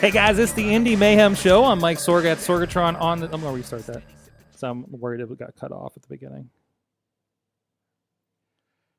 Hey guys, it's the Indie Mayhem Show. I'm Mike Sorg at Sorgatron on the. I'm to restart that. So I'm worried it got cut off at the beginning.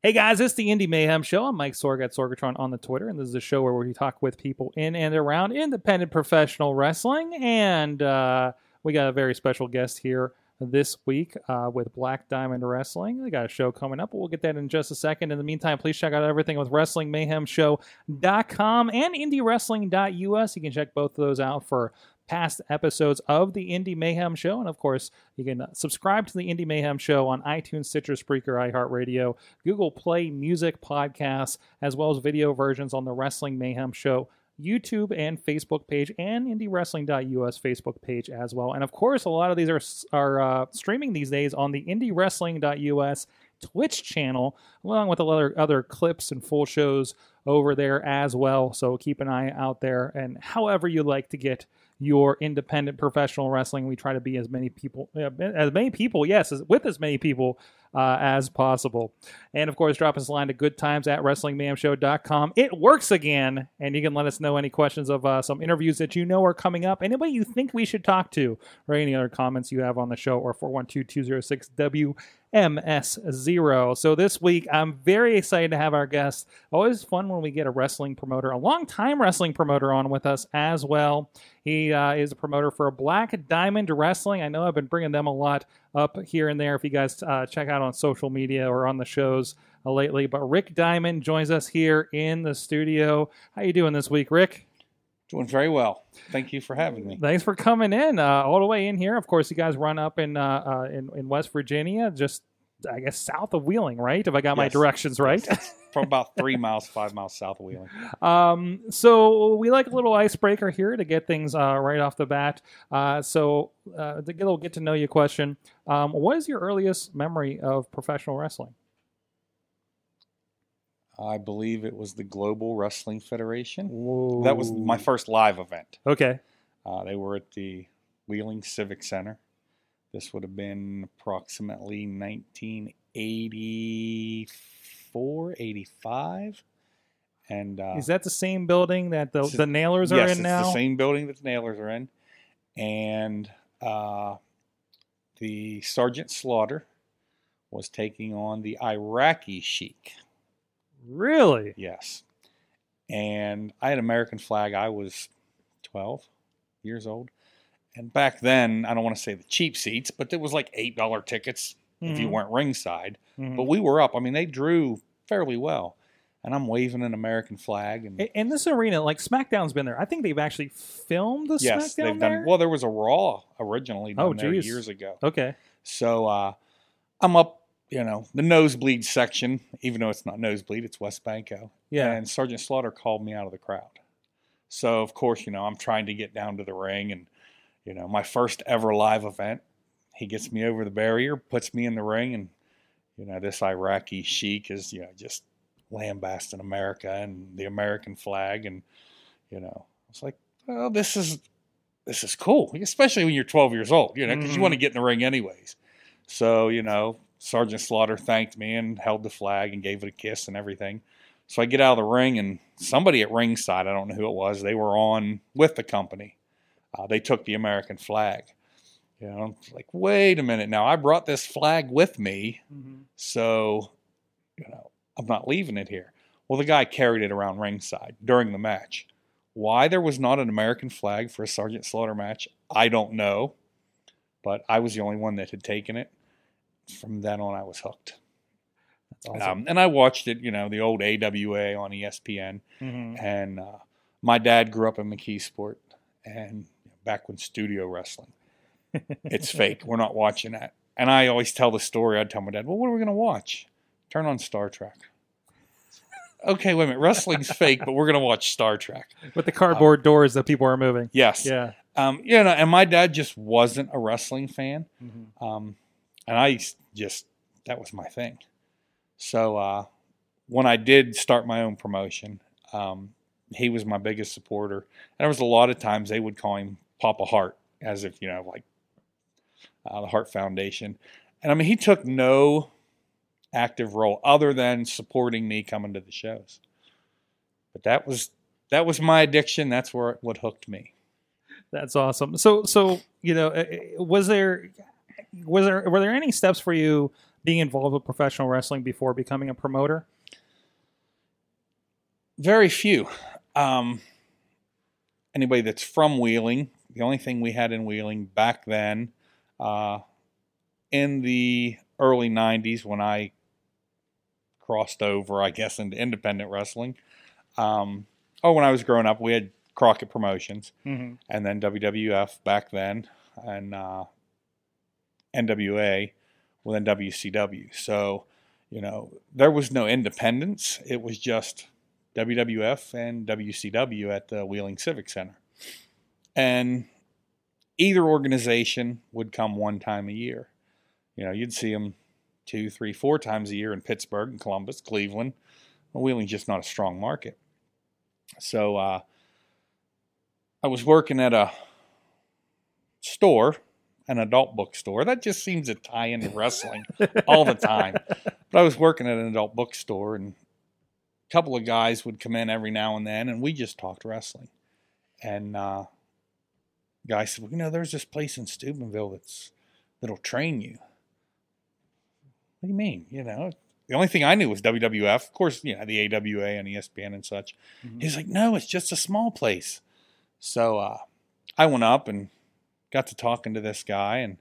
Hey guys, it's the Indie Mayhem Show. I'm Mike Sorg at Sorgatron on the Twitter, and this is a show where we talk with people in and around independent professional wrestling. And uh, we got a very special guest here this week uh, with Black Diamond Wrestling. They got a show coming up. We'll get that in just a second. In the meantime, please check out everything with WrestlingMayhemShow.com and IndieWrestling.us. You can check both of those out for past episodes of the Indie Mayhem Show. And of course, you can subscribe to the Indie Mayhem Show on iTunes, Stitcher, Spreaker, iHeartRadio, Google Play Music Podcasts, as well as video versions on the Wrestling Mayhem Show YouTube and Facebook page and IndieWrestling.us Facebook page as well. And of course, a lot of these are are uh, streaming these days on the IndieWrestling.us Twitch channel, along with other other clips and full shows over there as well. So keep an eye out there. And however you like to get your independent professional wrestling, we try to be as many people, uh, as many people, yes, as, with as many people uh, as possible. And of course, drop us a line to goodtimes at wrestlingmayhemshow.com. It works again, and you can let us know any questions of uh, some interviews that you know are coming up, anybody you think we should talk to, or any other comments you have on the show, or 412 206 W. MS0. So this week, I'm very excited to have our guest. Always fun when we get a wrestling promoter, a long time wrestling promoter on with us as well. He uh, is a promoter for Black Diamond Wrestling. I know I've been bringing them a lot up here and there if you guys uh, check out on social media or on the shows uh, lately. But Rick Diamond joins us here in the studio. How you doing this week, Rick? Doing very well. Thank you for having me. Thanks for coming in uh, all the way in here. Of course, you guys run up in uh, uh, in, in West Virginia, just I guess south of Wheeling, right? If I got my directions right. From about three miles, five miles south of Wheeling. Um, so we like a little icebreaker here to get things uh, right off the bat. Uh, so uh, to get a little get to know you question, um, what is your earliest memory of professional wrestling? I believe it was the Global Wrestling Federation. Whoa. That was my first live event. Okay. Uh, they were at the Wheeling Civic Center. This would have been approximately 1984, 85. And uh, Is that the same building that the, the Nailers are yes, in it's now? the same building that the Nailers are in. And uh, the Sergeant Slaughter was taking on the Iraqi Sheik. Really? Yes. And I had an American flag. I was 12 years old. And back then, I don't want to say the cheap seats, but it was like $8 tickets if you Mhm. weren't ringside. Mhm. But we were up. I mean, they drew fairly well. And I'm waving an American flag. And this arena, like SmackDown's been there. I think they've actually filmed the yes, SmackDown they've there. done. Well, there was a Raw originally done Oh, there geez. years ago. okay. So uh, I'm up, you know, the nosebleed section, even though it's not nosebleed, it's WesBanco. Yeah. And Sergeant Slaughter called me out of the crowd. So, of course, you know, I'm trying to get down to the ring and, you know, my first ever live event. He gets me over the barrier, puts me in the ring, and, you know, this Iraqi sheik is, you know, just lambasting America and the American flag. And, you know, I was like, well, this is. This is cool, especially when you're 12 years old, you know, because Mhm. you want to get in the ring anyways. So, you know, Sergeant Slaughter thanked me and held the flag and gave it a kiss and everything. So I get out of the ring, and somebody at ringside, I don't know who it was, they were on with the company. Uh, they took the American flag. You know, like, wait a minute now, I brought this flag with me, Mhm. so, you know, I'm not leaving it here. Well, the guy carried it around ringside during the match. Why there was not an American flag for a Sergeant Slaughter match, I don't know. But I was the only one that had taken it. From then on, I was hooked. That's awesome. Um, and I watched it, you know, the old AWA on ESPN. Mhm. And uh, my dad grew up in McKeesport, and back when studio wrestling, it's fake. We're not watching that. And I always tell the story. I'd tell my dad, "Well, what are we going to watch? Turn on Star Trek." okay, wait a minute, wrestling's fake, but we're gonna watch Star Trek. With the cardboard doors that people are moving. Yes. Yeah. Um, you know, and my dad just wasn't a wrestling fan. Um, and I just, that was my thing. So uh, when I did start my own promotion, um, he was my biggest supporter. And there was a lot of times they would call him Papa Hart, as if, you know, like uh, the Hart Foundation. And I mean, he took no active role other than supporting me coming to the shows. But that was that was my addiction. That's where what hooked me. That's awesome. So, so you know, uh, uh, was there was there were there any steps for you being involved with professional wrestling before becoming a promoter? Very few. Um, anybody that's from Wheeling, the only thing we had in Wheeling back then, uh, in the early 90s when I crossed over, I guess, into independent wrestling. Um, oh, when I was growing up, we had Crockett Promotions Mm-hmm. and then WWF back then, and uh, NWA, well then WCW. So, you know, there was no independence. It was just WWF and WCW at the Wheeling Civic Center, and either organization would come one time a year. You know, you'd see them two, three, four times a year in Pittsburgh and Columbus, Cleveland. Well, Wheeling's just not a strong market. So, uh, I was working at a store, an adult bookstore. That just seems to tie into wrestling all the time. But I was working at an adult bookstore, and a couple of guys would come in every now and then, and we just talked wrestling. And uh, guy said, "Well, you know, there's this place in Steubenville that's that'll train you." What do you mean? You know, the only thing I knew was WWF, of course, you know, the AWA and ESPN and such. He's like, "No, it's just a small place." So uh, I went up and got to talking to this guy, and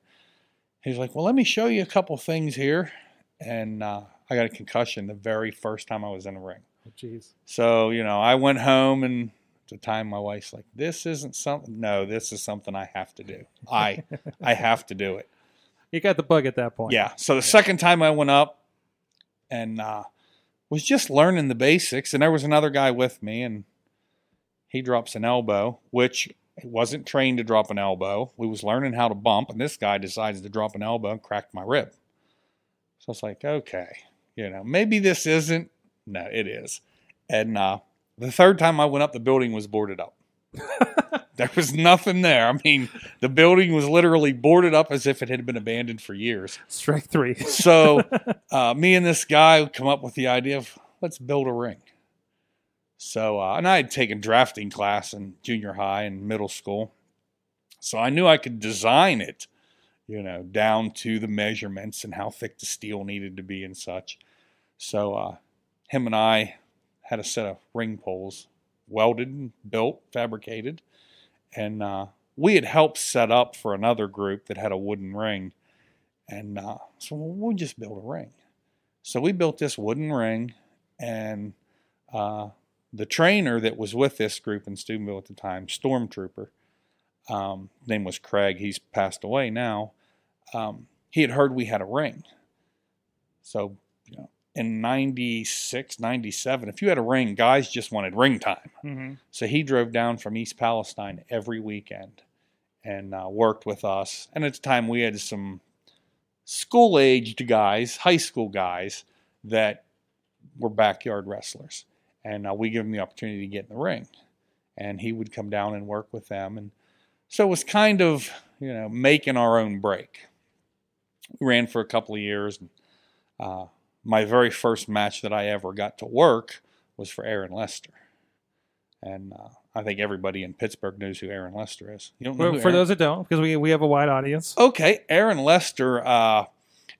he's like, "Well, let me show you a couple things here." And uh, I got a concussion the very first time I was in the ring. Oh, Jeez. So you know, I went home, and the time my wife's like, "This isn't something. No, this is something I have to do. I I have to do it." You got the bug at that point. Yeah. So the second time I went up and uh, was just learning the basics, and there was another guy with me, and he drops an elbow, which wasn't trained to drop an elbow. We was learning how to bump, and this guy decides to drop an elbow and cracked my rib. So it's like, okay, you know, maybe this isn't. No, it is. And uh, the third time I went up, the building was boarded up. there was nothing there. I mean, the building was literally boarded up as if it had been abandoned for years. Strike three. So, uh, me and this guy would come up with the idea of let's build a ring. So, uh, and I had taken drafting class in junior high and middle school. So I knew I could design it, you know, down to the measurements and how thick the steel needed to be and such. So, uh, him and I had a set of ring poles welded and built, fabricated. And uh, we had helped set up for another group that had a wooden ring. And uh, so well, we'll just build a ring. So we built this wooden ring, and uh, the trainer that was with this group in Steubenville at the time, Stormtrooper, um, name was Craig. He's passed away now. Um, he had heard we had a ring. So, you know, in 96, 97, if you had a ring, guys just wanted ring time. hmm So he drove down from East Palestine every weekend and uh, worked with us. And at the time, we had some school aged guys, high school guys, that were backyard wrestlers. And uh, we gave them the opportunity to get in the ring. And he would come down and work with them. And so it was kind of, you know, making our own break. We ran for a couple of years. And, uh, my very first match that I ever got to work was for Aaron Lester. And uh, I think everybody in Pittsburgh knows who Aaron Lester is. You don't know For, for Aaron- those that don't, because we we have a wide audience. Okay, Aaron Lester uh,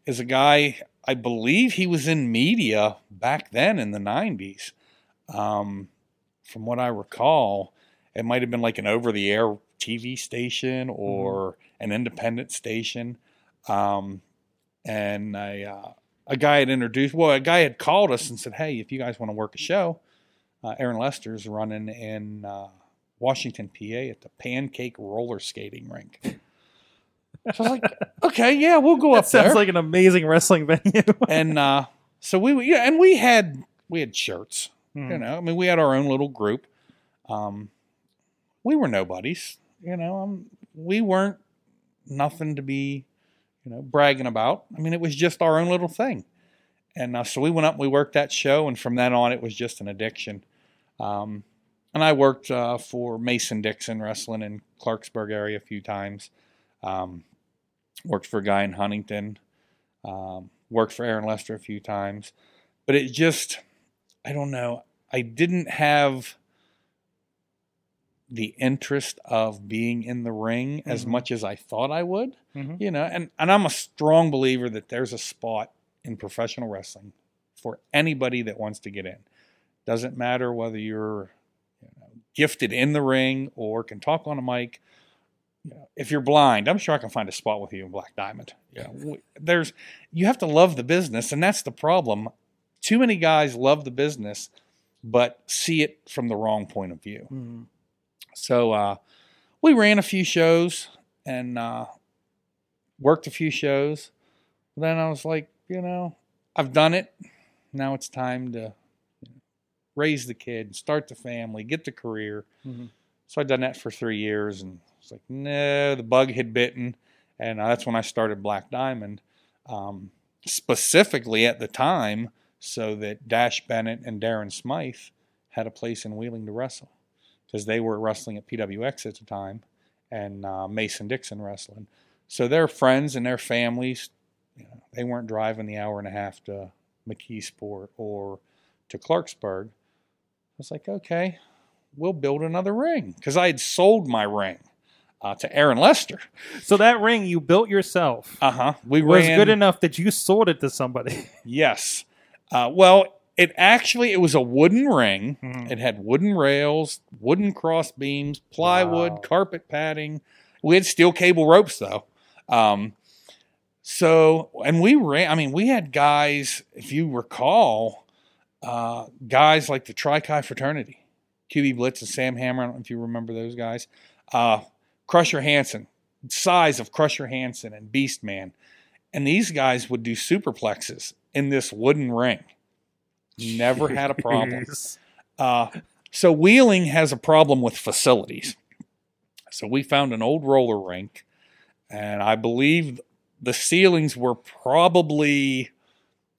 is a guy. I believe he was in media back then in the '90s. Um, from what I recall, it might have been like an over-the-air TV station or an independent station. Um, and a uh, a guy had introduced. Well, a guy had called us and said, "Hey, if you guys want to work a show, uh, Aaron Lester's running in uh, Washington, PA, at the Pancake Roller Skating Rink." So I was like, "Okay, yeah, we'll go That up sounds there." like an amazing wrestling venue. and uh, so we, yeah, and we had we had shirts. You know, I mean, we had our own little group. Um, we were nobodies. You know, um, we weren't nothing to be, you know, bragging about. I mean, it was just our own little thing. And uh, so we went up, and we worked that show, and from then on, it was just an addiction. Um, and I worked uh, for Mason Dixon Wrestling in Clarksburg area a few times. Um, worked for a guy in Huntington. Um, worked for Aaron Lester a few times. But it just, I don't know. I didn't have the interest of being in the ring as Mhm. much as I thought I would. Mhm. You know, and, and I'm a strong believer that there's a spot in professional wrestling for anybody that wants to get in. Doesn't matter whether you're you know, gifted in the ring or can talk on a mic. You know, if you're blind, I'm sure I can find a spot with you in Black Diamond. You know, there's you have to love the business, and that's the problem. Too many guys love the business, but see it from the wrong point of view. Mhm. So uh, we ran a few shows and uh, worked a few shows. Then I was like, you know, I've done it. Now it's time to raise the kid, start the family, get the career. Mhm. So I'd done that for three years, and it's like, no, the bug had bitten, and uh, that's when I started Black Diamond, um, specifically at the time, so that Dash Bennett and Darren Smythe had a place in Wheeling to wrestle, because they were wrestling at PWX at the time, and uh, Mason Dixon wrestling. So their friends and their families, you know, they weren't driving the hour and a half to McKeesport or to Clarksburg. I was like, okay, we'll build another ring because I had sold my ring uh, to Aaron Lester. So that ring you built yourself Uh huh. We was ran. good enough that you sold it to somebody. Yes. Uh, well, it actually it was a wooden ring. Mhm. It had wooden rails, wooden cross beams, plywood, Wow. carpet padding. We had steel cable ropes though. Um, so and we ran. I mean, we had guys. If you recall, uh, guys like the Tri Chi fraternity, QB Blitz and Sam Hammer. I don't know if you remember those guys. Uh, Crusher Hansen, size of Crusher Hansen and Beast Man. And these guys would do superplexes in this wooden ring. Never had a problem. Uh, so Wheeling has a problem with facilities. So we found an old roller rink, and I believe the ceilings were probably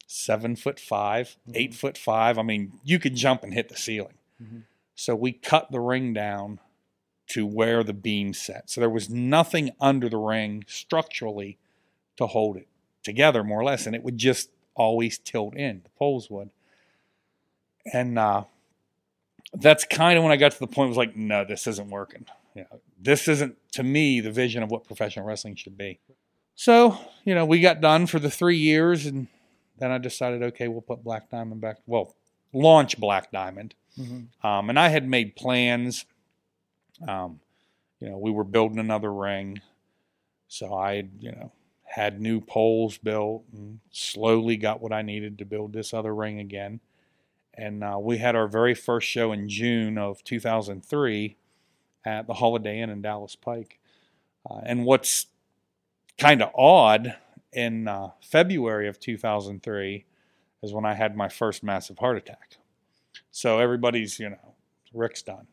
seven foot 5 eight foot five. I mean, you could jump and hit the ceiling. Mhm. So we cut the ring down to where the beam set. So there was nothing under the ring structurally to hold it together, more or less, and it would just always tilt in. The poles would. And uh, that's kind of when I got to the point. Was like, no, this isn't working. You know, this isn't to me the vision of what professional wrestling should be. So you know, we got done for the three years, and then I decided, okay, we'll put Black Diamond back. Well, launch Black Diamond. Mhm. Um, and I had made plans. Um, you know, we were building another ring, so I, you know, had new poles built and slowly got what I needed to build this other ring again. And uh, we had our very first show in June of 2003 at the Holiday Inn in Dallas Pike. Uh, and what's kind of odd in uh, February of 2003 is when I had my first massive heart attack. So everybody's, you know, Rick's done.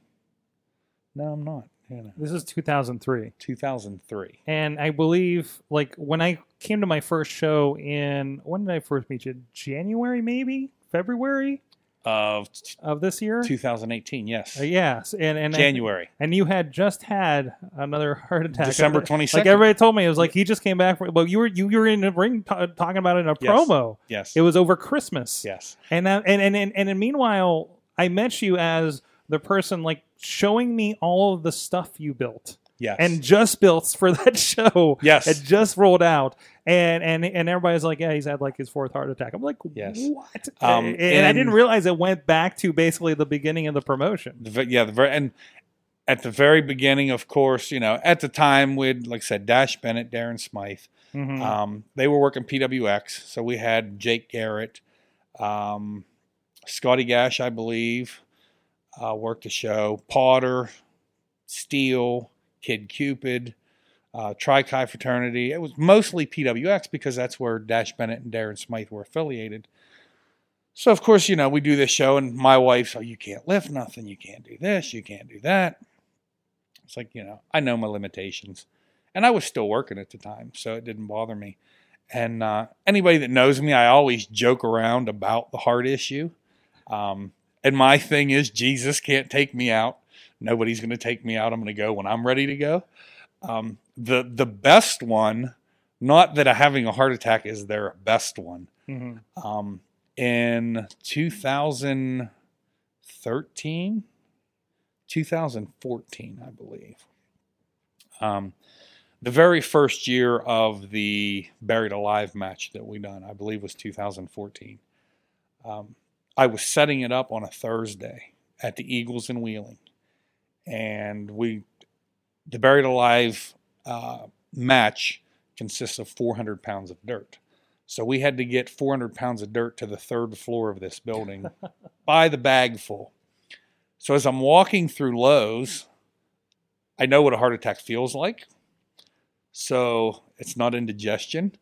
No, I'm not. You know, This is 2003. 2003. And I believe, like, when I came to my first show in, when did I first meet you? January, maybe? February Of of this year? 2018, yes. Uh, yes. And, and January. and you had just had another heart attack. December 22nd. Like everybody told me, it was like he just came back. From, well, you were you, you were in the ring t- talking about it in a Yes. promo. Yes. It was over Christmas. yes. And that, and, and and and meanwhile, I met you as the person like showing me all of the stuff you built Yes. and just built for that show. Yes. it just rolled out, and and and everybody's like, yeah, he's had like his fourth heart attack. I'm like, Yes. what? Um, and, and I didn't realize it went back to basically the beginning of the promotion. The, yeah, the very and at the very beginning, of course, you know, at the time we'd like I said, Dash Bennett, Darren Smythe, Mhm. um, they were working PWX, so we had Jake Garrett, um, Scotty Gash, I believe, uh, worked the show, Potter, Steele, Kid Cupid, uh, Tri Chi Fraternity. It was mostly PWX because that's where Dash Bennett and Darren Smythe were affiliated. So of course, you know, we do this show, and my wife's, oh, you can't lift nothing, you can't do this, you can't do that. It's like, you know, I know my limitations, and I was still working at the time, so it didn't bother me. And uh, anybody that knows me, I always joke around about the heart issue. Um, and my thing is, Jesus can't take me out. Nobody's going to take me out. I'm going to go when I'm ready to go. Um, the the best one, not that having a heart attack is their best one. Mm-hmm. Um, in 2013, 2014, I believe. Um, the very first year of the Buried Alive match that we done, I believe, was 2014. Um, I was setting it up on a Thursday at the Eagles in Wheeling, and we, the Buried Alive uh, match consists of 400 pounds of dirt. So we had to get 400 pounds of dirt to the third floor of this building by the bag full. So as I'm walking through Lowe's, I know what a heart attack feels like. So it's not indigestion.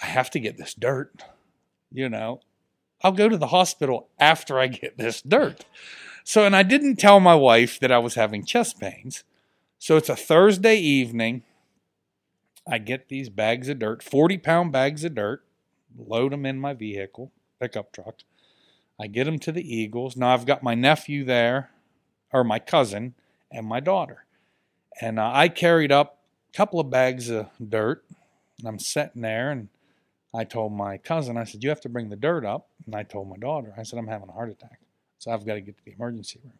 I have to get this dirt. You know, I'll go to the hospital after I get this dirt. So, and I didn't tell my wife that I was having chest pains. So it's a Thursday evening. I get these bags of dirt, 40 pound bags of dirt, load them in my vehicle, pickup truck. I get them to the Eagles. Now I've got my nephew there, or my cousin, and my daughter. And uh, I carried up a couple of bags of dirt, and I'm sitting there, and I told my cousin, I said, You have to bring the dirt up. And I told my daughter, I said, I'm having a heart attack. So I've got to get to the emergency room.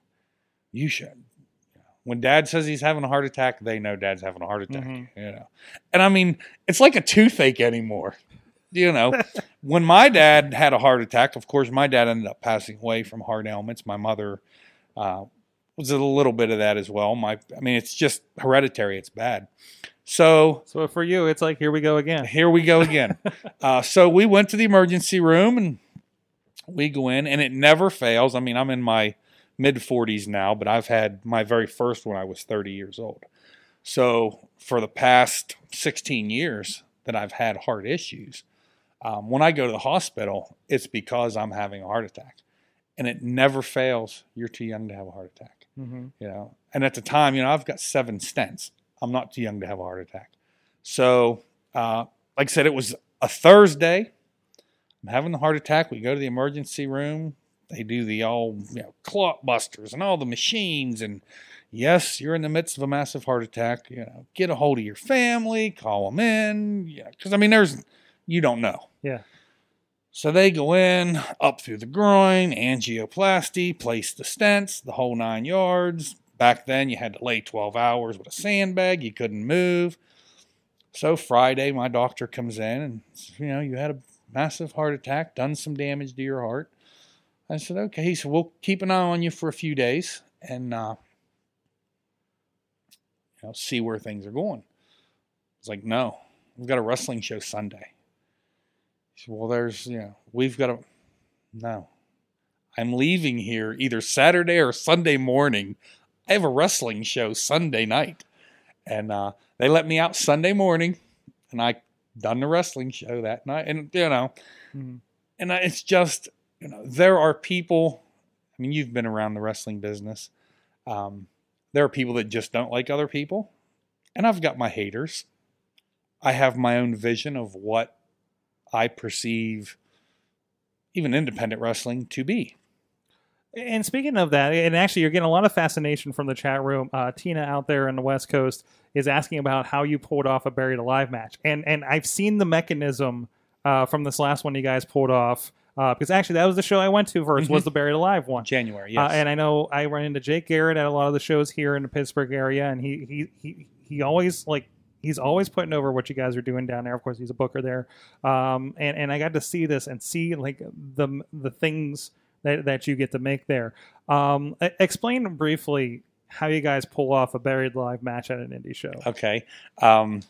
You should when dad says he's having a heart attack, they know dad's having a heart attack. Mhm. You know, and I mean, it's like a toothache anymore. You know, when my dad had a heart attack, of course, my dad ended up passing away from heart ailments. My mother uh, was a little bit of that as well. My, I mean, it's just hereditary. It's bad. So So for you, it's like here we go again. here we go again. uh, so we went to the emergency room and we go in, and it never fails. I mean, I'm in my mid 40s now, but I've had my very first when I was 30 years old. So for the past 16 years that I've had heart issues, um, when I go to the hospital, it's because I'm having a heart attack, and it never fails. You're too young to have a heart attack Mm-hmm. you know. And at the time, you know, I've got seven stents. I'm not too young to have a heart attack. So, uh, like I said, it was a Thursday. I'm having the heart attack. We go to the emergency room. They do the all, you know, clot busters and all the machines. And yes, you're in the midst of a massive heart attack. You know, get a hold of your family, call them in. Yeah, because I mean, there's you don't know. Yeah. So they go in, up through the groin, angioplasty, place the stents, the whole nine yards. Back then, you had to lay 12 hours with a sandbag. You couldn't move. So Friday, my doctor comes in and, you know, you had a massive heart attack, done some damage to your heart. I said, okay. He said, we'll keep an eye on you for a few days and, uh, you know, see where things are going. I was like, no, we've got a wrestling show Sunday. He said, well, there's, you know, we've got a, no. I'm leaving here either Saturday or Sunday morning. I have a wrestling show Sunday night. And uh, they let me out Sunday morning, and I done the wrestling show that night. And, you know, Mhm. and I- it's just, you know, there are people, I mean, you've been around the wrestling business. Um, there are people that just don't like other people. And I've got my haters. I have my own vision of what I perceive even independent wrestling to be. And speaking of that, and actually, you're getting a lot of fascination from the chat room. Uh, Tina out there on the West Coast is asking about how you pulled off a buried alive match, and and I've seen the mechanism uh, from this last one you guys pulled off uh, because actually that was the show I went to 1st was the buried alive one. January, Uh, yes. and I know I run into Jake Garrett at a lot of the shows here in the Pittsburgh area, and he he he he always like he's always putting over what you guys are doing down there. Of course, he's a booker there, um, and and I got to see this and see like the the things that that you get to make there. Um, explain briefly how you guys pull off a buried live match at an indie show. Okay. Um,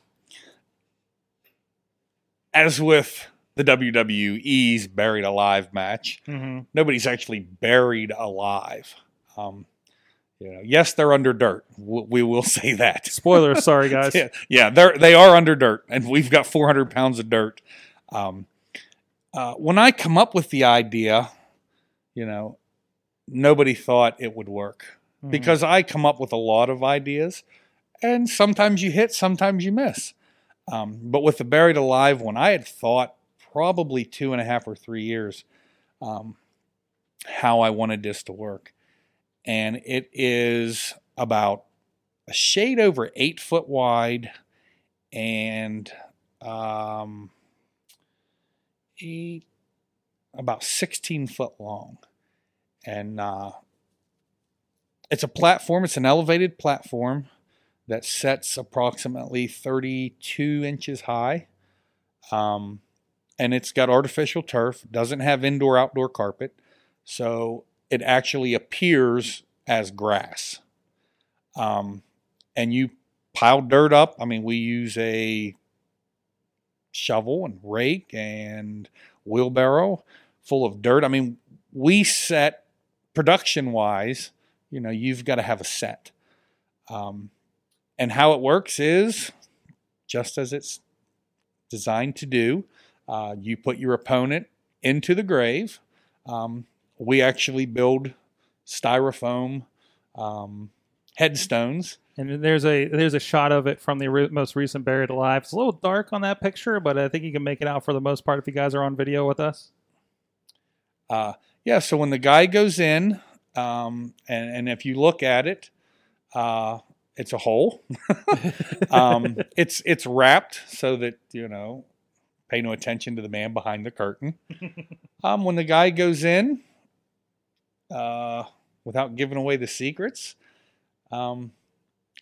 as with the WWE's Buried Alive match, hmm nobody's actually buried alive. Um, you know, yes, they're under dirt. We will say that. Spoilers, sorry guys. yeah, yeah, they're they are under dirt, and we've got 400 pounds of dirt. Um, uh, when I come up with the idea, you know, nobody thought it would work Mhm. because I come up with a lot of ideas, and sometimes you hit, sometimes you miss. Um, but with the buried alive one, I had thought probably two and a half or three years um, how I wanted this to work, and it is about a shade over eight foot wide and um, eight, about 16 foot long. And uh, it's a platform, it's an elevated platform that sets approximately 32 inches high. Um, and it's got artificial turf, doesn't have indoor outdoor carpet. So it actually appears as grass. Um, and you pile dirt up. I mean, we use a shovel and rake and wheelbarrow full of dirt. I mean, we set production wise, you know, you've got to have a set. Um, and how it works is just as it's designed to do. Uh, you put your opponent into the grave. Um, we actually build styrofoam um, headstones. And there's a there's a shot of it from the re- most recent Buried Alive. It's a little dark on that picture, but I think you can make it out for the most part if you guys are on video with us. Uh, yeah, so when the guy goes in, um, and, and if you look at it, uh, it's a hole. um, it's it's wrapped so that you know, pay no attention to the man behind the curtain. um, when the guy goes in, uh, without giving away the secrets, um,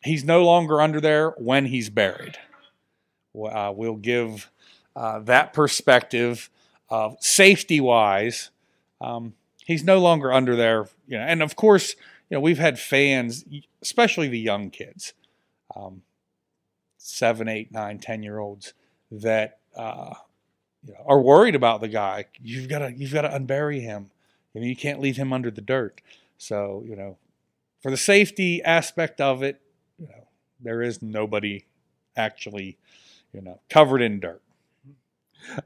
he's no longer under there when he's buried. Uh, we'll give uh, that perspective of safety wise. Um, he's no longer under there, you know. And of course, you know we've had fans, especially the young kids, um, seven, eight, nine, ten year olds that uh, you know, are worried about the guy. You've got to you've got to unbury him. You know, you can't leave him under the dirt. So you know, for the safety aspect of it, you know, there is nobody actually, you know, covered in dirt.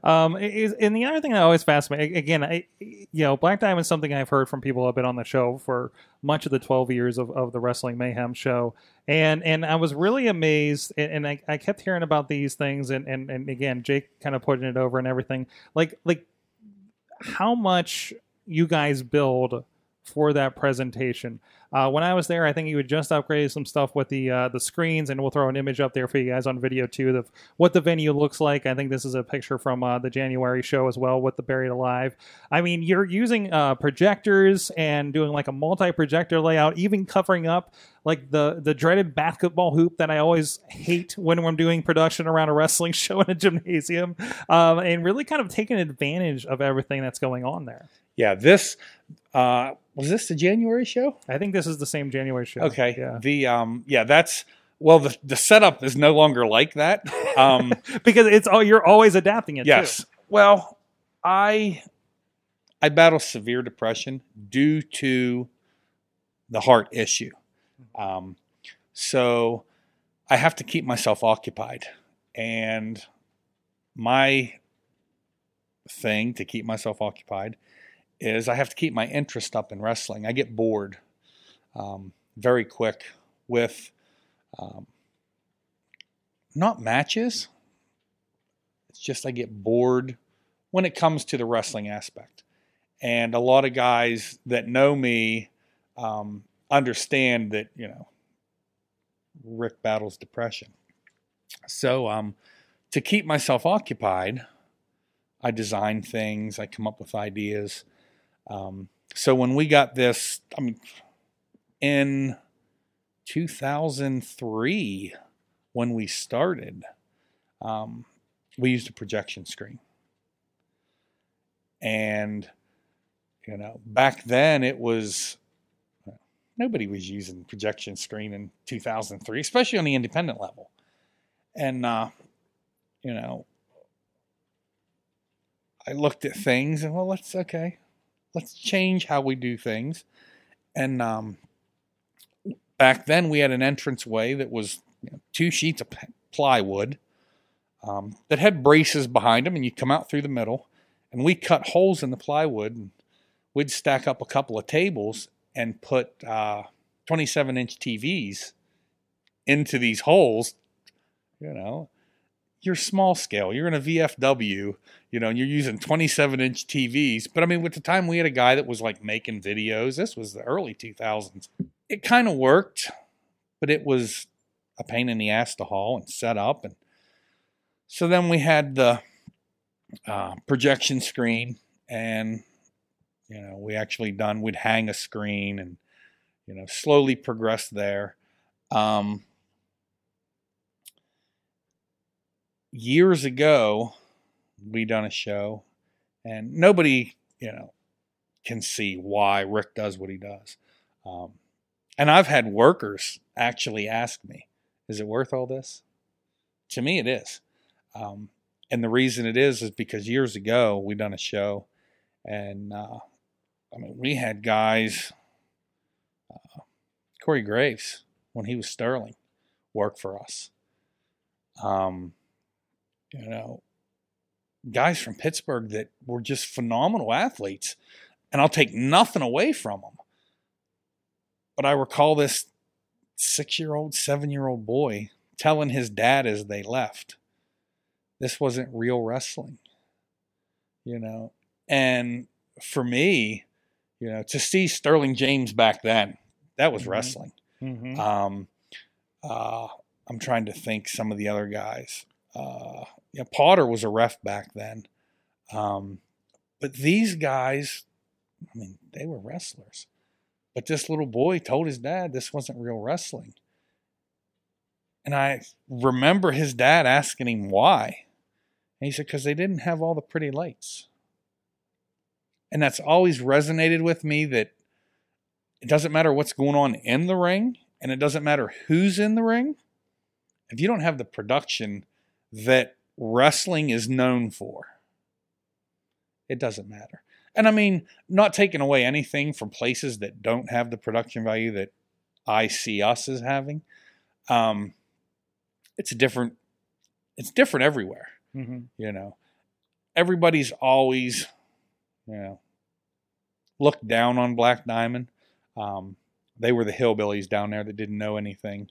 Um, is and the other thing that always fascinates me again, I, you know, Black Diamond is something I've heard from people who have been on the show for much of the twelve years of, of the Wrestling Mayhem show, and and I was really amazed, and, and I, I kept hearing about these things, and and and again, Jake kind of putting it over and everything, like like how much you guys build for that presentation. Uh, when I was there, I think you had just upgraded some stuff with the uh, the screens, and we'll throw an image up there for you guys on video too of what the venue looks like. I think this is a picture from uh, the January show as well with the Buried Alive. I mean, you're using uh, projectors and doing like a multi projector layout, even covering up like the the dreaded basketball hoop that I always hate when I'm doing production around a wrestling show in a gymnasium, um, and really kind of taking advantage of everything that's going on there. Yeah, this uh, was this the January show. I think this is the same January show. Okay. Yeah. The um yeah, that's well the the setup is no longer like that. Um because it's all you're always adapting it. yes. Too. Well, I I battle severe depression due to the heart issue. Um so I have to keep myself occupied and my thing to keep myself occupied is I have to keep my interest up in wrestling. I get bored um, very quick with um, not matches. It's just I get bored when it comes to the wrestling aspect. And a lot of guys that know me um, understand that, you know, Rick battles depression. So um, to keep myself occupied, I design things, I come up with ideas. Um, so when we got this, I mean, in 2003, when we started, um, we used a projection screen. And, you know, back then it was, nobody was using projection screen in 2003, especially on the independent level. And, uh, you know, I looked at things and, well, let's, okay, let's change how we do things. And um, back then we had an entranceway that was you know, two sheets of plywood um, that had braces behind them, and you come out through the middle, and we cut holes in the plywood. And we'd stack up a couple of tables and put uh, 27 inch TVs into these holes. You know, you're small scale. You're in a VFW. You know, and you're using 27 inch TVs. But I mean, with the time we had a guy that was like making videos. This was the early 2000s. It kind of worked, but it was a pain in the ass to haul and set up. And so then we had the uh, projection screen, and you know, we actually done. We'd hang a screen and you know slowly progress there. Um, years ago, we done a show, and nobody you know can see why Rick does what he does. Um, and I've had workers actually ask me, "Is it worth all this?" To me, it is. Um, and the reason it is is because years ago we done a show, and uh, I mean we had guys, uh, Corey Graves when he was Sterling, work for us. Um, you know, guys from Pittsburgh that were just phenomenal athletes, and I'll take nothing away from them. But I recall this six-year-old, seven-year-old boy telling his dad as they left this wasn't real wrestling, you know. And for me, you know, to see Sterling James back then, that was Mhm. wrestling. Mhm. Um, uh, I'm trying to think some of the other guys. Uh, yeah, Potter was a ref back then. Um, but these guys, I mean, they were wrestlers. But this little boy told his dad this wasn't real wrestling. And I remember his dad asking him why. And he said, because they didn't have all the pretty lights. And that's always resonated with me that it doesn't matter what's going on in the ring and it doesn't matter who's in the ring. If you don't have the production that wrestling is known for, it doesn't matter. And I mean, not taking away anything from places that don't have the production value that I see us as having. Um, it's a different. It's different everywhere. Mhm. You know, everybody's always, you know, looked down on Black Diamond. Um, they were the hillbillies down there that didn't know anything.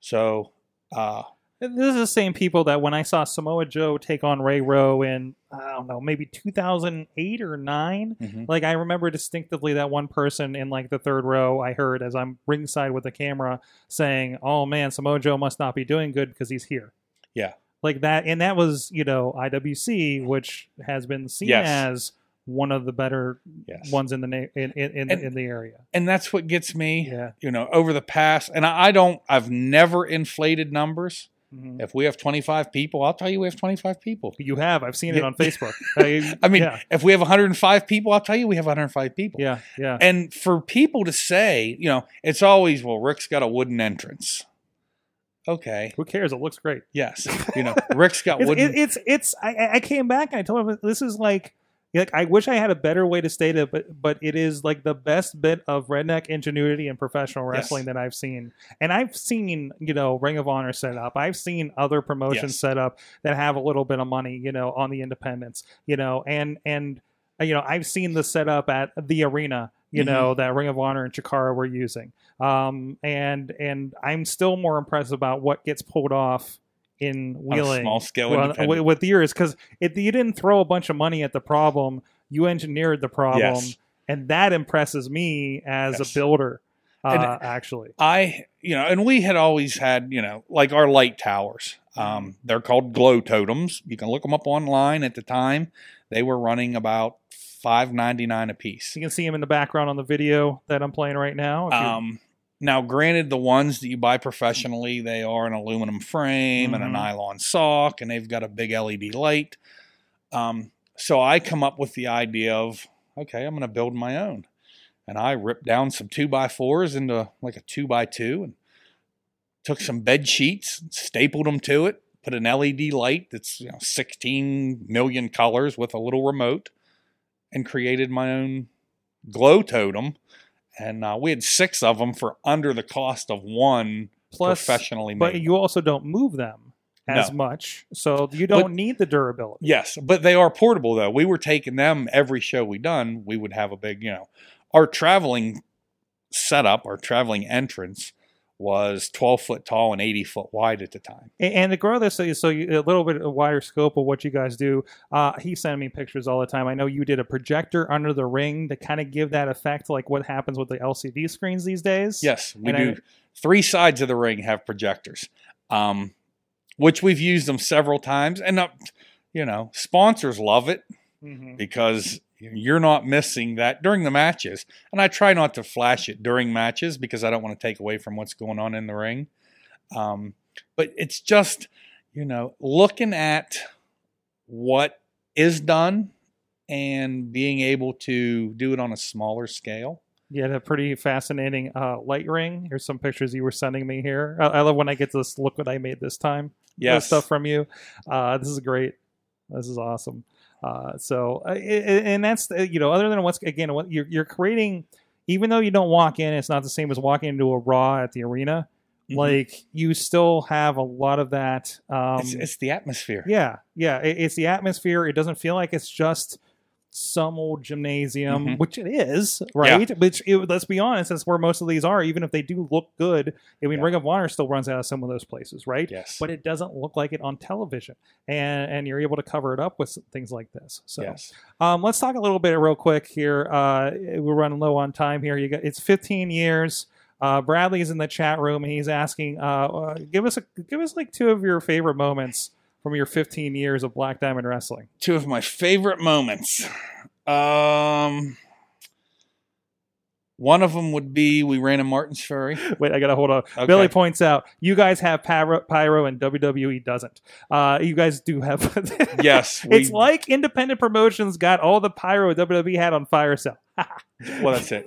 So, uh, This is the same people that when I saw Samoa Joe take on Ray Rowe in I don't know maybe 2008 or 9 mhm. like I remember distinctively that one person in like the third row I heard as I'm ringside with the camera saying, "Oh man, Samoa Joe must not be doing good because he's here." Yeah. like that, and that was you know IWC, which has been seen Yes. as one of the better yes. ones in the na- in in, in, And- in the area. and that's what gets me, Yeah. you know, over the past. And I, I don't, I've never inflated numbers. Mhm. If we have 25 people, I'll tell you we have 25 people. You have. I've seen it on Facebook. I, I mean, yeah, if we have 105 people, I'll tell you we have 105 people. yeah, yeah. And for people to say, you know, it's always, well, Rick's got a wooden entrance. Okay. Who cares? It looks great. Yes. You know, Rick's got It's, wooden. it- it's it's. I- I, I came back and I told him this is like. Like I wish I had a better way to state it, but but it is like the best bit of redneck ingenuity in professional Yes. wrestling that I've seen. And I've seen, you know, Ring of Honor set up. I've seen other promotions Yes. set up that have a little bit of money, you know, on the independents, you know, and and you know, I've seen the setup at the arena, you Mhm. know, that Ring of Honor and Chikara were using. Um and and I'm still more impressed about what gets pulled off in wheeling small scale well, with, yours because you didn't throw a bunch of money at the problem you engineered the problem Yes. and that impresses me as Yes. a builder uh, actually I, you know, and we had always had, you know, like our light towers. Um, they're called glow totems. You can look them up online. At the time, they were running about five ninety nine a piece. you can see him in the background on the video that i'm playing right now Um, now, granted, the ones that you buy professionally, they are an aluminum frame and a Mhm. nylon sock, and they've got a big LED light. Um, so I come up with the idea of, okay, I'm going to build my own, and I ripped down some two by fours into like a two by two, and took some bed sheets, stapled them to it, put an LED light that's you know 16 million colors with a little remote, and created my own glow totem and uh, we had six of them for under the cost of one plus professionally but you also don't move them as No. much, so you don't But- need the durability. Yes, but they are portable though. We were taking them every show we done. We would have a big, you know, our traveling setup, our traveling entrance was 12 foot tall and 80 foot wide at the time. And to grow this, so you, a little bit of wider scope of what you guys do. Uh, he sent me pictures all the time. I know you did a projector under the ring to kind of give that effect, like what happens with the LCD screens these days. Yes, we And I- do. Three sides of the ring have projectors, um, which we've used them several times, and uh, you know, sponsors love it Mhm. because you're not missing that during the matches. And I try not to flash it during matches because I don't want to take away from what's going on in the ring. Um, but it's just, you know, looking at what is done and being able to do it on a smaller scale. You had a pretty fascinating uh, light ring. Here's some pictures you were sending me here. I, I love when I get this. Look what I made this time. Yeah, stuff from you. Uh, this is great. This is awesome. Uh, so, uh, and that's uh, you know, other than what's again, what you're you're creating, even though you don't walk in, it's not the same as walking into a Raw at the arena. Mhm. Like you still have a lot of that. Um, it's, it's the atmosphere. yeah, yeah. It, it's the atmosphere. It doesn't feel like it's just some old gymnasium, Mhm. which it is, right? Which it, let's be honest, that's where most of these are. Even if they do look good, I mean, Yeah. Ring of Honor still runs out of some of those places, right? Yes. But it doesn't look like it on television, and and you're able to cover it up with things like this. So, yes. um, let's talk a little bit real quick here. Uh, we're running low on time here. You got it's 15 years. Uh, Bradley's in the chat room and he's asking, uh, uh, give us a give us like two of your favorite moments from your 15 years of Black Diamond Wrestling. Two of my favorite moments. Um, one of them would be we ran in Martin's Ferry. Wait, I gotta hold on. Okay. Billy points out you guys have pyro, pyro and WWE doesn't. Uh, you guys do have. Yes, it's like independent promotions got all the pyro WWE had on Fire Cell. Well, that's it.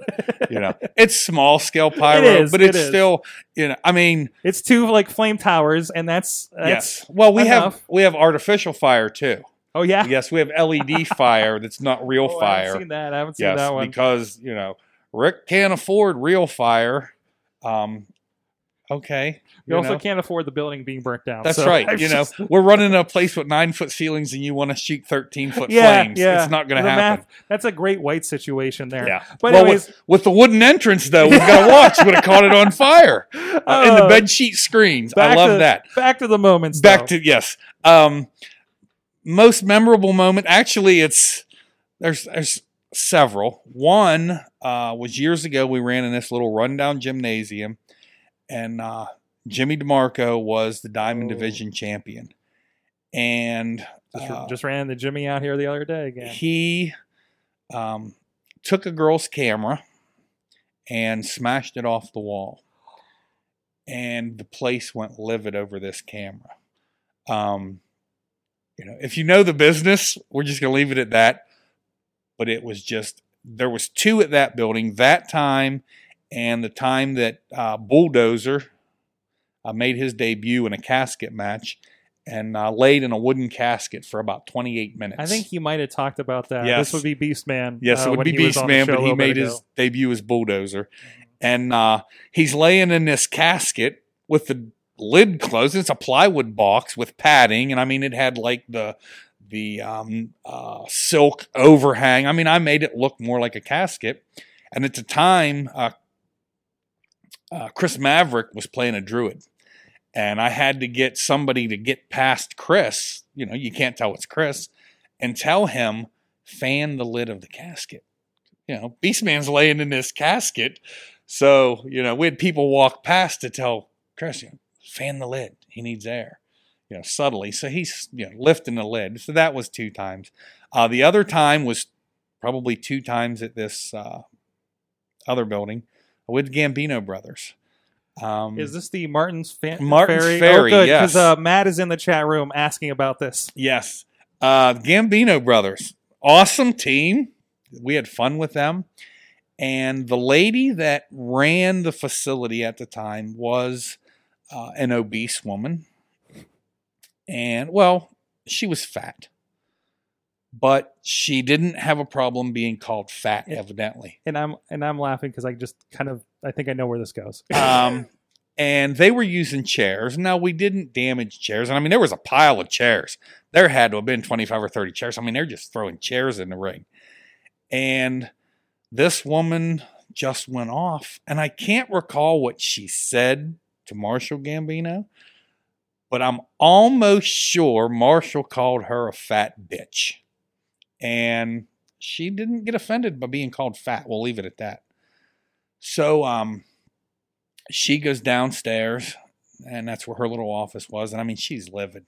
You know, it's small scale pyro, It is, but it it's still, you know, I mean, It's two like flame towers, and that's, that's yes. Well, we enough. have we have artificial fire too. Oh yeah, Yes, we have LED fire that's not real Oh, I haven't fire. seen that. I haven't seen that one. because you know Rick can't afford real fire. Um, okay, You, also know. can't afford the building being burnt down. That's so right. I You know, we're running a place with nine foot ceilings, and you want to shoot thirteen foot yeah, flames. yeah. It's not going to happen. math- that's a great white situation there. Yeah. But well, anyways, with, with the wooden entrance though, we've got to watch. Would have caught it on fire uh, in the uh, bed sheet screens. I love to- that. Back to the moments. Back though. to yes. Um, most memorable moment. Actually, it's there's there's several. One uh, was years ago. We ran in this little rundown gymnasium, and uh, Jimmy DeMarco was the Diamond Oh. Division champion, and just, uh, just ran the Jimmy out here the other day again. he um, took a girl's camera and smashed it off the wall. And the place went livid over this camera. Um, you know, if you know the business, we're just going to leave it at that. But it was just there was two at that building that time, and the time that uh, Bulldozer uh, made his debut in a casket match and uh, laid in a wooden casket for about 28 minutes. I think you might have talked about that. Yes. This would be Beastman. Yes, uh, it would be Beastman, but he made his ago. debut as Bulldozer. And uh, he's laying in this casket with the lid closed. It's a plywood box with padding. And I mean, it had like the the um, uh, silk overhang. I mean, I made it look more like a casket. And at the time, uh, uh, Chris Maverick was playing a druid. And I had to get somebody to get past Chris. You know, you can't tell it's Chris. And tell him, fan the lid of the casket you know, Beastman's laying in this casket. So, you know, we had people walk past to tell Chris, fan the lid. He needs air, you know, subtly. So he's, you know, lifting the lid. So that was two times. Uh, the other time was probably two times at this uh, other building with Gambino Brothers. Um, Is this the Martin's, fa- Martin's Ferry? Ferry, Oh, good, yes. uh, Matt is in the chat room asking about this. Yes. Uh, Gambino brothers. Awesome team. We had fun with them. And the lady that ran the facility at the time was uh, an obese woman. And, well, she was fat. But she didn't have a problem being called fat, Yeah. evidently. And I'm and I'm laughing because I just kind of I think I know where this goes. Um, and they were using chairs. Now we didn't damage chairs, and I mean there was a pile of chairs. There had to have been twenty five or thirty chairs. I mean they're just throwing chairs in the ring, and this woman just went off, and I can't recall what she said to Marshall Gambino, but I'm almost sure Marshall called her a fat bitch, and she didn't get offended by being called fat. We'll leave it at that. So, um, she goes downstairs, and that's where her little office was. And I mean, she's livid.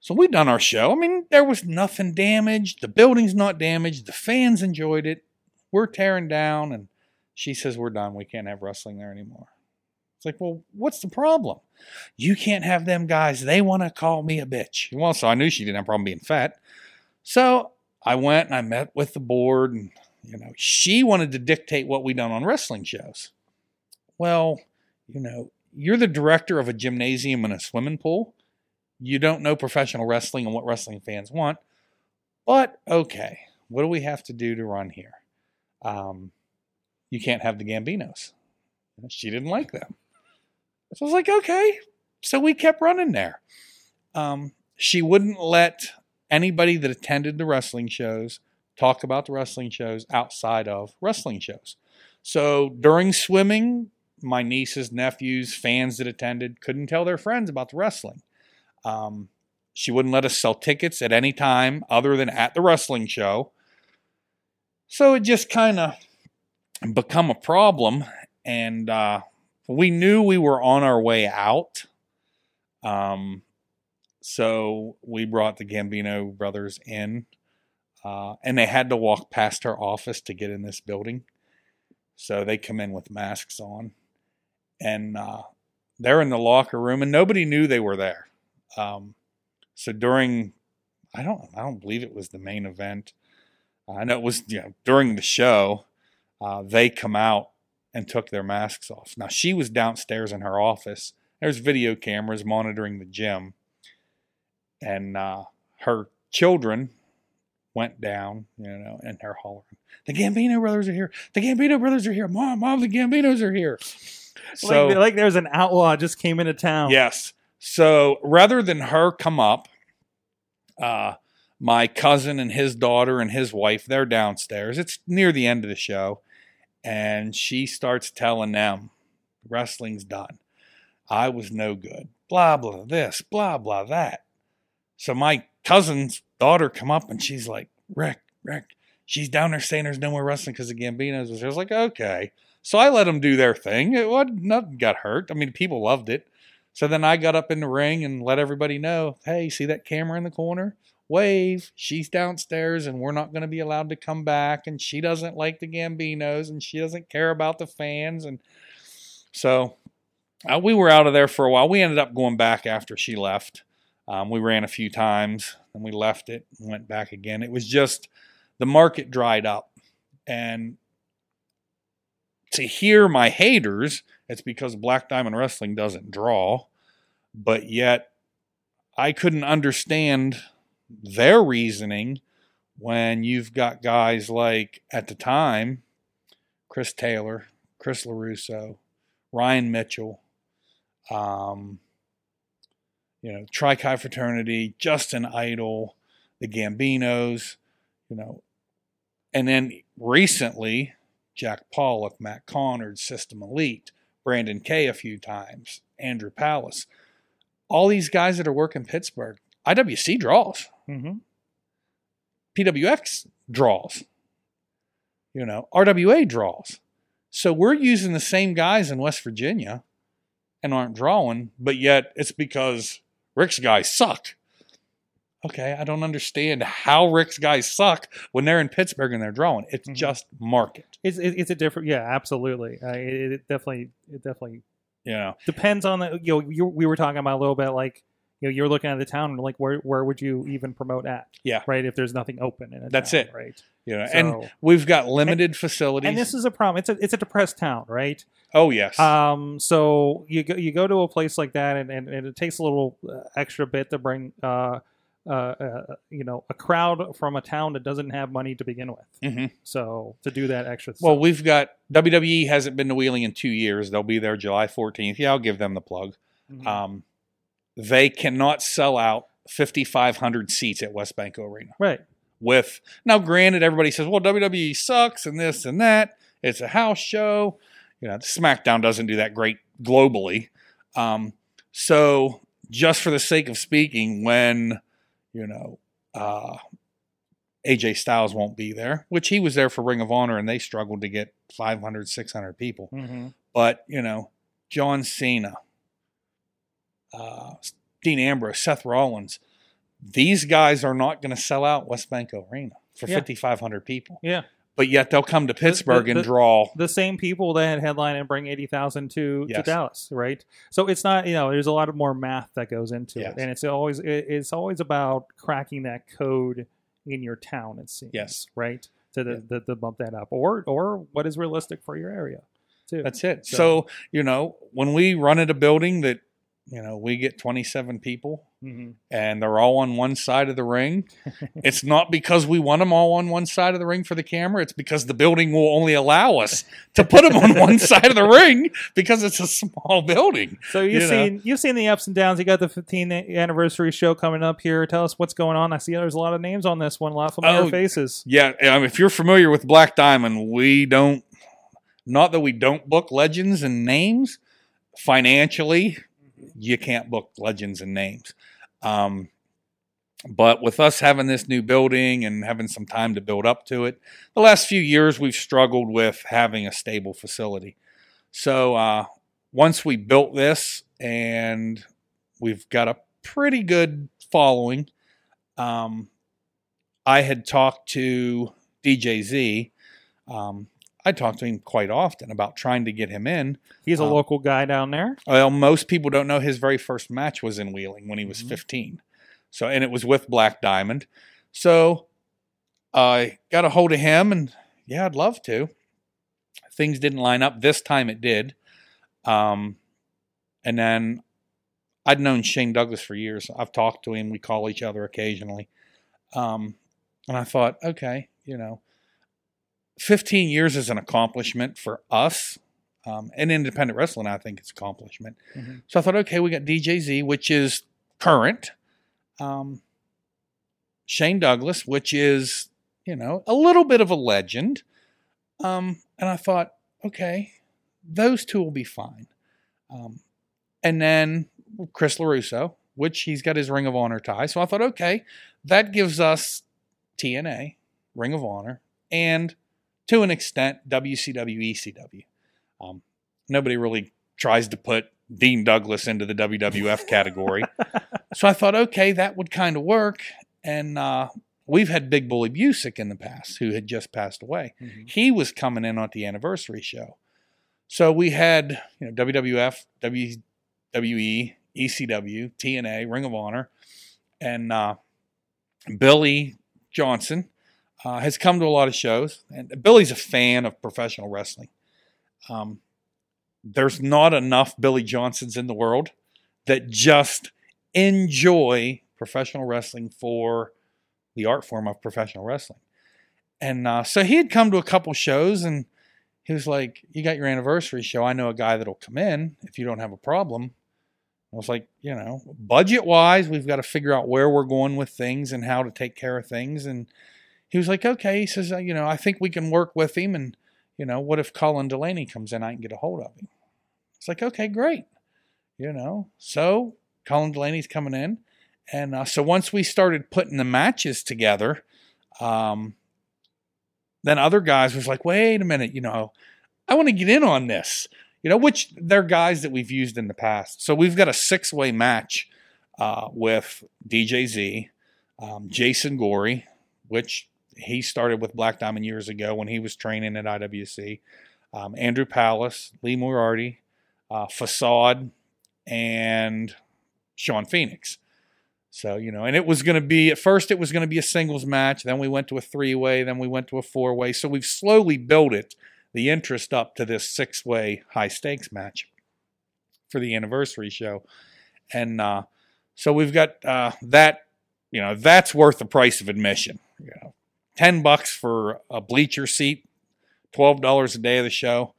So we've done our show. I mean, there was nothing damaged. The building's not damaged. The fans enjoyed it. We're tearing down, and she says we're done. We can't have wrestling there anymore. It's like, well, what's the problem? You can't have them guys. They want to call me a bitch. Well, so I knew she didn't have a problem being fat. So I went and I met with the board, and you know, she wanted to dictate what we done on wrestling shows. Well, you know, you're the director of a gymnasium and a swimming pool. You don't know professional wrestling and what wrestling fans want. But okay, what do we have to do to run here? Um, you can't have the Gambinos. She didn't like them. So I was like, okay. So we kept running there. Um, she wouldn't let anybody that attended the wrestling shows talk about the wrestling shows outside of wrestling shows. So during swimming, my nieces, nephews, fans that attended couldn't tell their friends about the wrestling. Um, she wouldn't let us sell tickets at any time other than at the wrestling show. So it just kind of become a problem, and uh, we knew we were on our way out. Um, so we brought the Gambino brothers in, uh, and they had to walk past our office to get in this building. So they come in with masks on, and uh, they're in the locker room, and nobody knew they were there. Um, so during, I don't, I don't believe it was the main event. I know it was you know during the show. Uh, they come out and took their masks off. Now she was downstairs in her office. There's video cameras monitoring the gym, and uh, her children went down, you know, and they're hollering, "The Gambino brothers are here! The Gambino brothers are here! Mom, mom, the Gambinos are here!" So like, like there's an outlaw just came into town. Yes. So rather than her come up, uh, my cousin and his daughter and his wife, they're downstairs. It's near the end of the show. And she starts telling them, wrestling's done. I was no good. Blah, blah, this, blah, blah, that. So my cousin's daughter come up and she's like, Rick, Rick, she's down there saying there's no more wrestling because the Gambinos was there. I was like, okay. So I let them do their thing. It wasn't, nothing got hurt. I mean, people loved it. So then I got up in the ring and let everybody know, hey, see that camera in the corner? Wave. She's downstairs and we're not going to be allowed to come back. And she doesn't like the Gambinos and she doesn't care about the fans. And so uh, we were out of there for a while. We ended up going back after she left. Um, we ran a few times and we left it and went back again. It was just the market dried up. And to hear my haters, it's because Black Diamond Wrestling doesn't draw, but yet I couldn't understand their reasoning when you've got guys like at the time Chris Taylor, Chris LaRusso, Ryan Mitchell, um, you know, Tri Chi Fraternity, Justin Idol, the Gambinos, you know, and then recently Jack Pollock, Matt Connard, System Elite, Brandon Kay a few times, Andrew Palace. All these guys that are working Pittsburgh, IWC draws, Mm-hmm. PWX draws, you know, RWA draws. So we're using the same guys in West Virginia and aren't drawing, but yet it's because Rick's guys suck. Okay, I don't understand how Rick's guys suck when they're in Pittsburgh and they're drawing. It's Mhm. just market, It's it, it's a different. Yeah, absolutely. Uh, it, it definitely it definitely yeah, depends on the. You know, you, we were talking about a little bit like you know you're looking at the town and like where where would you even promote at? Yeah. right. If there's nothing open in it. That's town, it. right? You know, So- and we've got limited facilities. And this is a problem. It's a it's a depressed town, right? oh yes, Um, so you go you go to a place like that, and, and, and it takes a little uh, extra bit to bring uh, uh, uh, you know a crowd from a town that doesn't have money to begin with. hmm So to do that extra, Well, stuff. we've got WWE hasn't been to Wheeling in two years. They'll be there July 14th. Yeah, I'll give them the plug. Mhm. Um, they cannot sell out 5,500 seats at WesBanco Arena. right? With now, granted, everybody says, "Well, WWE sucks and this and that." It's a house show. You know, SmackDown doesn't do that great globally. Um, so, just for the sake of speaking, when you know uh, AJ Styles won't be there, which he was there for Ring of Honor and they struggled to get 500, 600 people. hmm But, you know, John Cena, uh, Dean Ambrose, Seth Rollins, these guys are not going to sell out WesBanco Arena for Yeah. 5,500 people. Yeah, But yet they'll come to Pittsburgh the- and draw. the same people that headline and bring eighty thousand to to Dallas, right? So it's not you know there's a lot of more math that goes into Yes. it, and it's always it- it's always about cracking that code in your town. It seems, Yes. right? To the, Yeah. the, the bump that up, or or what is realistic for your area, too. That's it. So- So, you know, when we run at a building that, you know, we get 27 people Mhm. and they're all on one side of the ring, it's not because we want them all on one side of the ring for the camera. It's because the building will only allow us to put them on one side of the ring because it's a small building. So you've you know. seen you've seen the ups and downs. You got the 15th anniversary show coming up here. Tell us what's going on. I see there's a lot of names on this one, a lot of familiar Oh, faces. Yeah, I mean, if you're familiar with Black Diamond, we don't, not that we don't book legends and names, financially, you can't book legends and names. Um, but with us having this new building and having some time to build up to it, the last few years we've struggled with having a stable facility. So uh, once we built this and we've got a pretty good following, um, I had talked to DJZ. Um, I talked to him quite often about trying to get him in. He's a Uh, local guy down there. Well, most people don't know his very first match was in Wheeling when he was Mhm. 15. So, and it was with Black Diamond. So, I got a hold of him, and yeah, I'd love to. Things didn't line up. This time it did. Um, and then I'd known Shane Douglas for years. I've talked to him. We call each other occasionally. Um, and I thought, okay, you know, 15 years is an accomplishment for us. Um, and independent wrestling, I think it's accomplishment. Mhm. So I thought, okay, we got DJZ, which is current. Um, Shane Douglas, which is, you know, a little bit of a legend. Um, and I thought, okay, those two will be fine. Um, and then Chris LaRusso, which he's got his Ring of Honor tie. So I thought, okay, that gives us TNA, Ring of Honor, and to an extent, WCW, ECW. Um, nobody really tries to put Dean Douglas into the WWF category. so I thought, okay, that would kind of work. And uh, we've had Big Bully Busick in the past who had just passed away. He was coming in on the anniversary show. So we had, you know, WWF, WWE, ECW, TNA, Ring of Honor, and uh, Billy Johnson uh, has come to a lot of shows. And Billy's a fan of professional wrestling. Um, there's not enough Billy Johnsons in the world that just enjoy professional wrestling for the art form of professional wrestling. And uh, so he had come to a couple shows and he was like, You got your anniversary show. I know a guy that'll come in if you don't have a problem. I was like, You know, budget wise, we've got to figure out where we're going with things and how to take care of things. And he was like, Okay. He says, You know, I think we can work with him. And, you know, what if Colin Delaney comes in? I can get a hold of him. It's like, Okay, great. You know, so Colin Delaney's coming in. And uh, so once we started putting the matches together, um, then other guys was like, wait a minute, you know, I want to get in on this, you know, which they're guys that we've used in the past. So we've got a six way match uh, with DJZ, um, Jason Gorey, which he started with Black Diamond years ago when he was training at IWC, um, Andrew Palace, Lee Moriarty, uh, Facade, and Sean Phoenix. So, you know, and it was going to be, at first, it was going to be a singles match. Then we went to a three way. Then we went to a four way. So we've slowly built it, the interest up to this six way high stakes match for the anniversary show. And uh, so we've got uh, that you know, that's worth the price of admission. You know, ten bucks for a bleacher seat, twelve dollars a day of the show.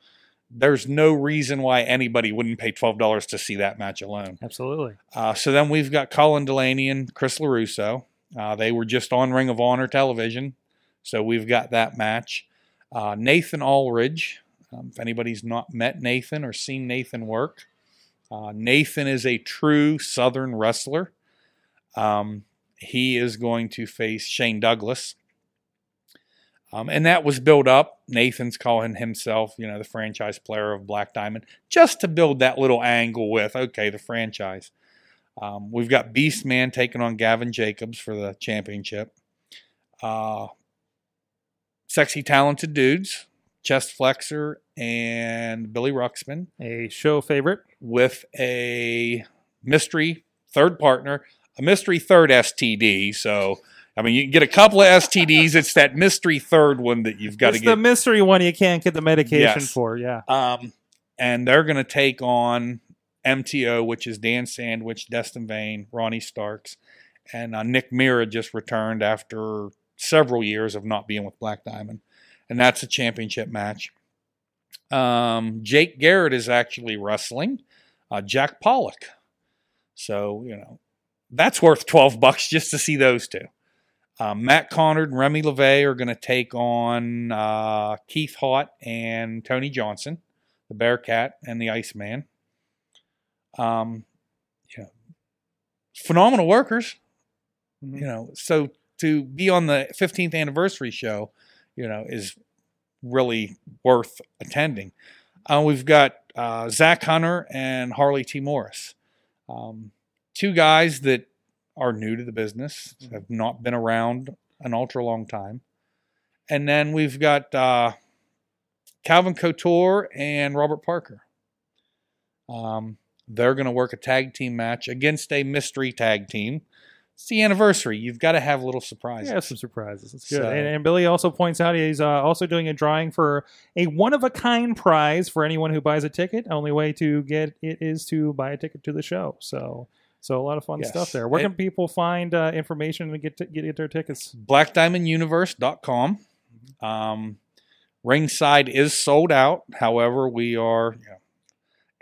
There's no reason why anybody wouldn't pay twelve dollars to see that match alone. Absolutely. Uh, so then we've got Colin Delaney and Chris LaRusso. Uh, they were just on Ring of Honor television. So we've got that match. Uh, Nathan Allridge. Um, if anybody's not met Nathan or seen Nathan work, uh, Nathan is a true Southern wrestler. Um, he is going to face Shane Douglas. Um, and that was built up. Nathan's calling himself, you know, the franchise player of Black Diamond, just to build that little angle with, okay, the franchise. Um, we've got Beastman taking on Gavin Jacobs for the championship. Uh, sexy, talented dudes, Chest Flexor and Billy Ruxpin, A show favorite. with a mystery third partner, a mystery third STD. So, I mean, you can get a couple of STDs. It's that mystery third one that you've got It's to get. the mystery one you can't get the medication Yes. for. Yeah. Um, and they're going to take on MTO, which is Dan Sandwich, Destin Vane, Ronnie Starks, and uh, Nick Mira just returned after several years of not being with Black Diamond, and that's a championship match. Um, Jake Garrett is actually wrestling uh, Jack Pollock, so you know that's worth twelve bucks just to see those two. Uh, Matt Connard and Remy LeVay are going to take on uh, Keith Hott and Tony Johnson, the Bearcat and the Iceman. Um, you know, phenomenal workers. Mhm. You know, so to be on the 15th anniversary show, you know, is really worth attending. Uh, we've got uh, Zach Hunter and Harley T. Morris, um, two guys that are new to the business, have not been around an ultra long time. And then we've got uh, Calvin Couture and Robert Parker. Um, they're going to work a tag team match against a mystery tag team. It's the anniversary. You've got to have little surprises. Yeah, some surprises. It's good. So- and, and Billy also points out he's uh, also doing a drawing for a one of a kind prize for anyone who buys a ticket. Only way to get it is to buy a ticket to the show. So, so a lot of fun Yes. stuff there. Where And- can people find uh, information to get to, get their tickets? blackdiamonduniverse.com. Um, ringside is sold out. However, we are, you know,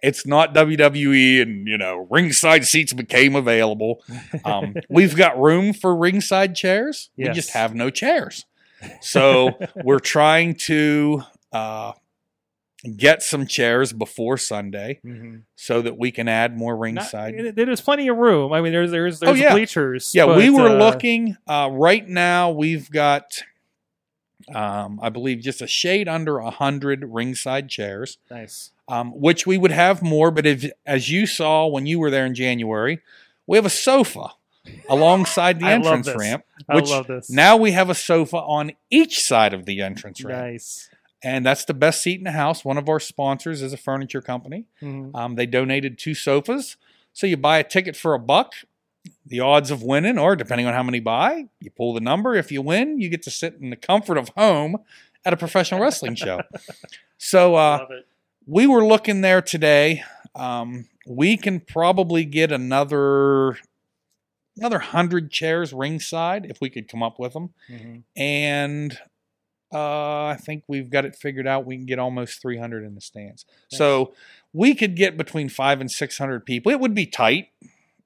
it's not WWE and, you know, ringside seats became available. Um, we've got room for ringside chairs. We just have no chairs. So we're trying to uh, get some chairs before Sunday so that we can add more Not- ringside. there's plenty of room. I mean, there's there's there's Oh, yeah. bleachers. Yeah, but, we were uh, looking. Uh, right now, we've got, um, I believe, just a shade under a hundred ringside chairs, Nice. um, which we would have more. But if, as you saw when you were there in January, we have a sofa alongside the entrance ramp. I Which love this. Now we have a sofa on each side of the entrance ramp, nice. And that's the best seat in the house. One of our sponsors is a furniture company. Mhm. Um, they donated two sofas. So you buy a ticket for a buck. The odds of winning, or depending on how many buy, you pull the number. If you win, you get to sit in the comfort of home at a professional wrestling show. So uh, we were looking there today. Um, we can probably get another another hundred chairs ringside if we could come up with them, Mhm. and uh, I think we've got it figured out. We can get almost 300 in the stands. So we could get between five and 600 people. It would be tight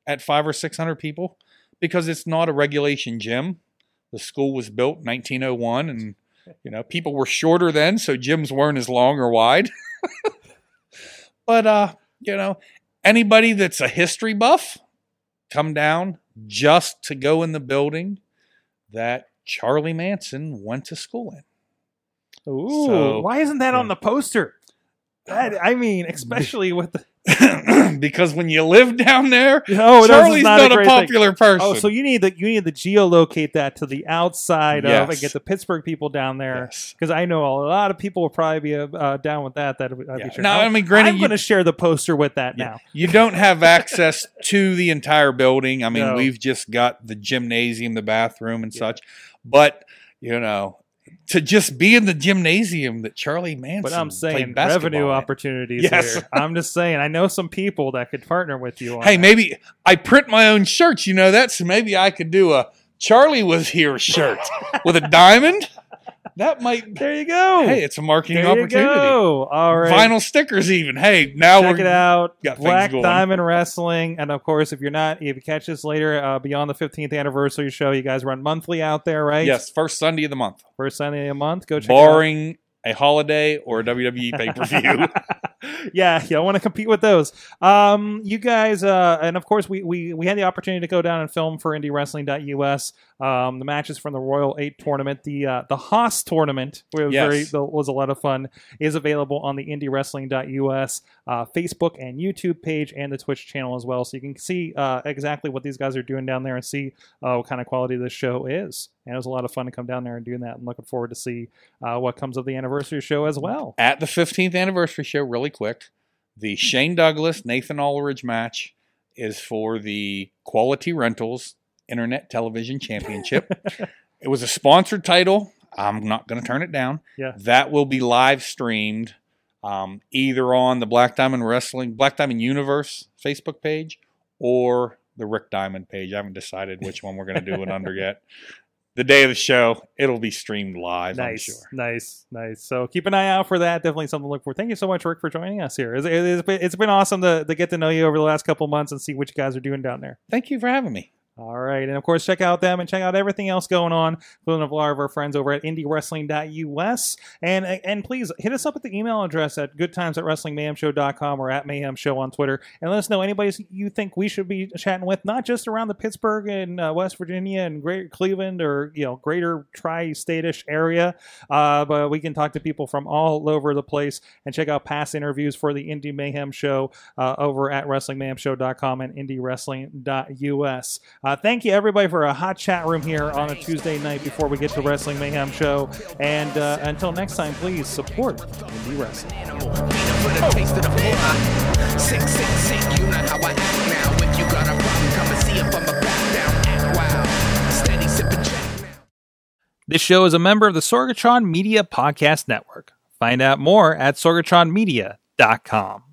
at five or 600 people because it's not a regulation gym. The school was built in 1901 and you know, people were shorter then, so gyms weren't as long or wide. but uh, you know, anybody that's a history buff, come down just to go in the building that Charlie Manson went to school in. Ooh, So- why isn't that on the poster? That, I mean, especially with the because when you live down there, no, Charlie's not, not, a, a, great thing. popular person. Oh, so you need the you need to geolocate that to the outside of and Yes. get the Pittsburgh people down there Yes. because I know a lot of people will probably be uh, down with that. That Yeah. be sure. Now, I'm- mean, granted, I'm going to share the poster with that Yeah. now. You don't have access to the entire building. I mean, No. we've just got the gymnasium, the bathroom, and Yeah. such. But you know, to just be in the gymnasium that Charlie Manson. But I'm saying revenue in. opportunities Yes. here. I'm just saying. I know some people that could partner with you. On Hey, that. maybe I print my own shirts. You know that, so maybe I could do a Charlie was here shirt with a diamond. That might. there you go. Hey, it's a marketing there you opportunity. go. All right. Vinyl stickers, even. Hey, now Check it out. Black. Diamond Wrestling. And of course, if you're not, if you catch this later, uh, beyond the 15th anniversary show, you guys run monthly out there, right? Yes, first Sunday of the month, First Sunday of the month. Go check it out. barring a holiday or a WWE pay per view. yeah, you don't want to compete with those. Um, you guys, uh, and of course, we, we we had the opportunity to go down and film for IndieWrestling.us. Um, the matches from the Royal Eight tournament, the uh, the Haas tournament, which was Yes. very that was a lot of fun, is available on the IndieWrestling.us uh, Facebook and YouTube page and the Twitch channel as well, so you can see uh, exactly what these guys are doing down there and see uh, what kind of quality this show is. And it was a lot of fun to come down there and doing that, and looking forward to see uh, what comes of the anniversary show as well. At the 15th anniversary show, really quick, the Shane Douglas Nathan Ulrich match is for the Quality Rentals Internet Television Championship. it was a sponsored title. I'm not going to turn it down. Yeah. That will be live streamed um, either on the Black Diamond Wrestling, Black Diamond Universe Facebook page or the Rick Diamond page. I haven't decided which one we're going to do it under yet. The day of the show, it'll be streamed live, I'm Nice, sure. nice, nice. So keep an eye out for that. Definitely something to look for. Thank you so much, Rick, for joining us here. It's, it's been, it's been awesome to, to get to know you over the last couple months and see what you guys are doing down there. Thank you for having me. All right. And of course, check out them and check out everything else going on, including a lot of our friends over at indiewrestling.us. And and please hit us up at the email address at goodtimes at wrestlingmayhemshow.com or at mayhem show on Twitter. And let us know anybody you think we should be chatting with, not just around the Pittsburgh and uh, West Virginia and Greater Cleveland or, you know, greater tri state ish area. Uh, but we can talk to people from all over the place and check out past interviews for the Indie Mayhem Show uh, over at WrestlingMayhemShow.com and IndieWrestling.us. Uh, thank you, everybody, for a hot chat room here on a Tuesday night before we get to Wrestling Mayhem Show. And uh, until next time, please support Indie Wrestling. This show is a member of the Sorgatron Media Podcast Network. Find out more at sorgatronmedia.com.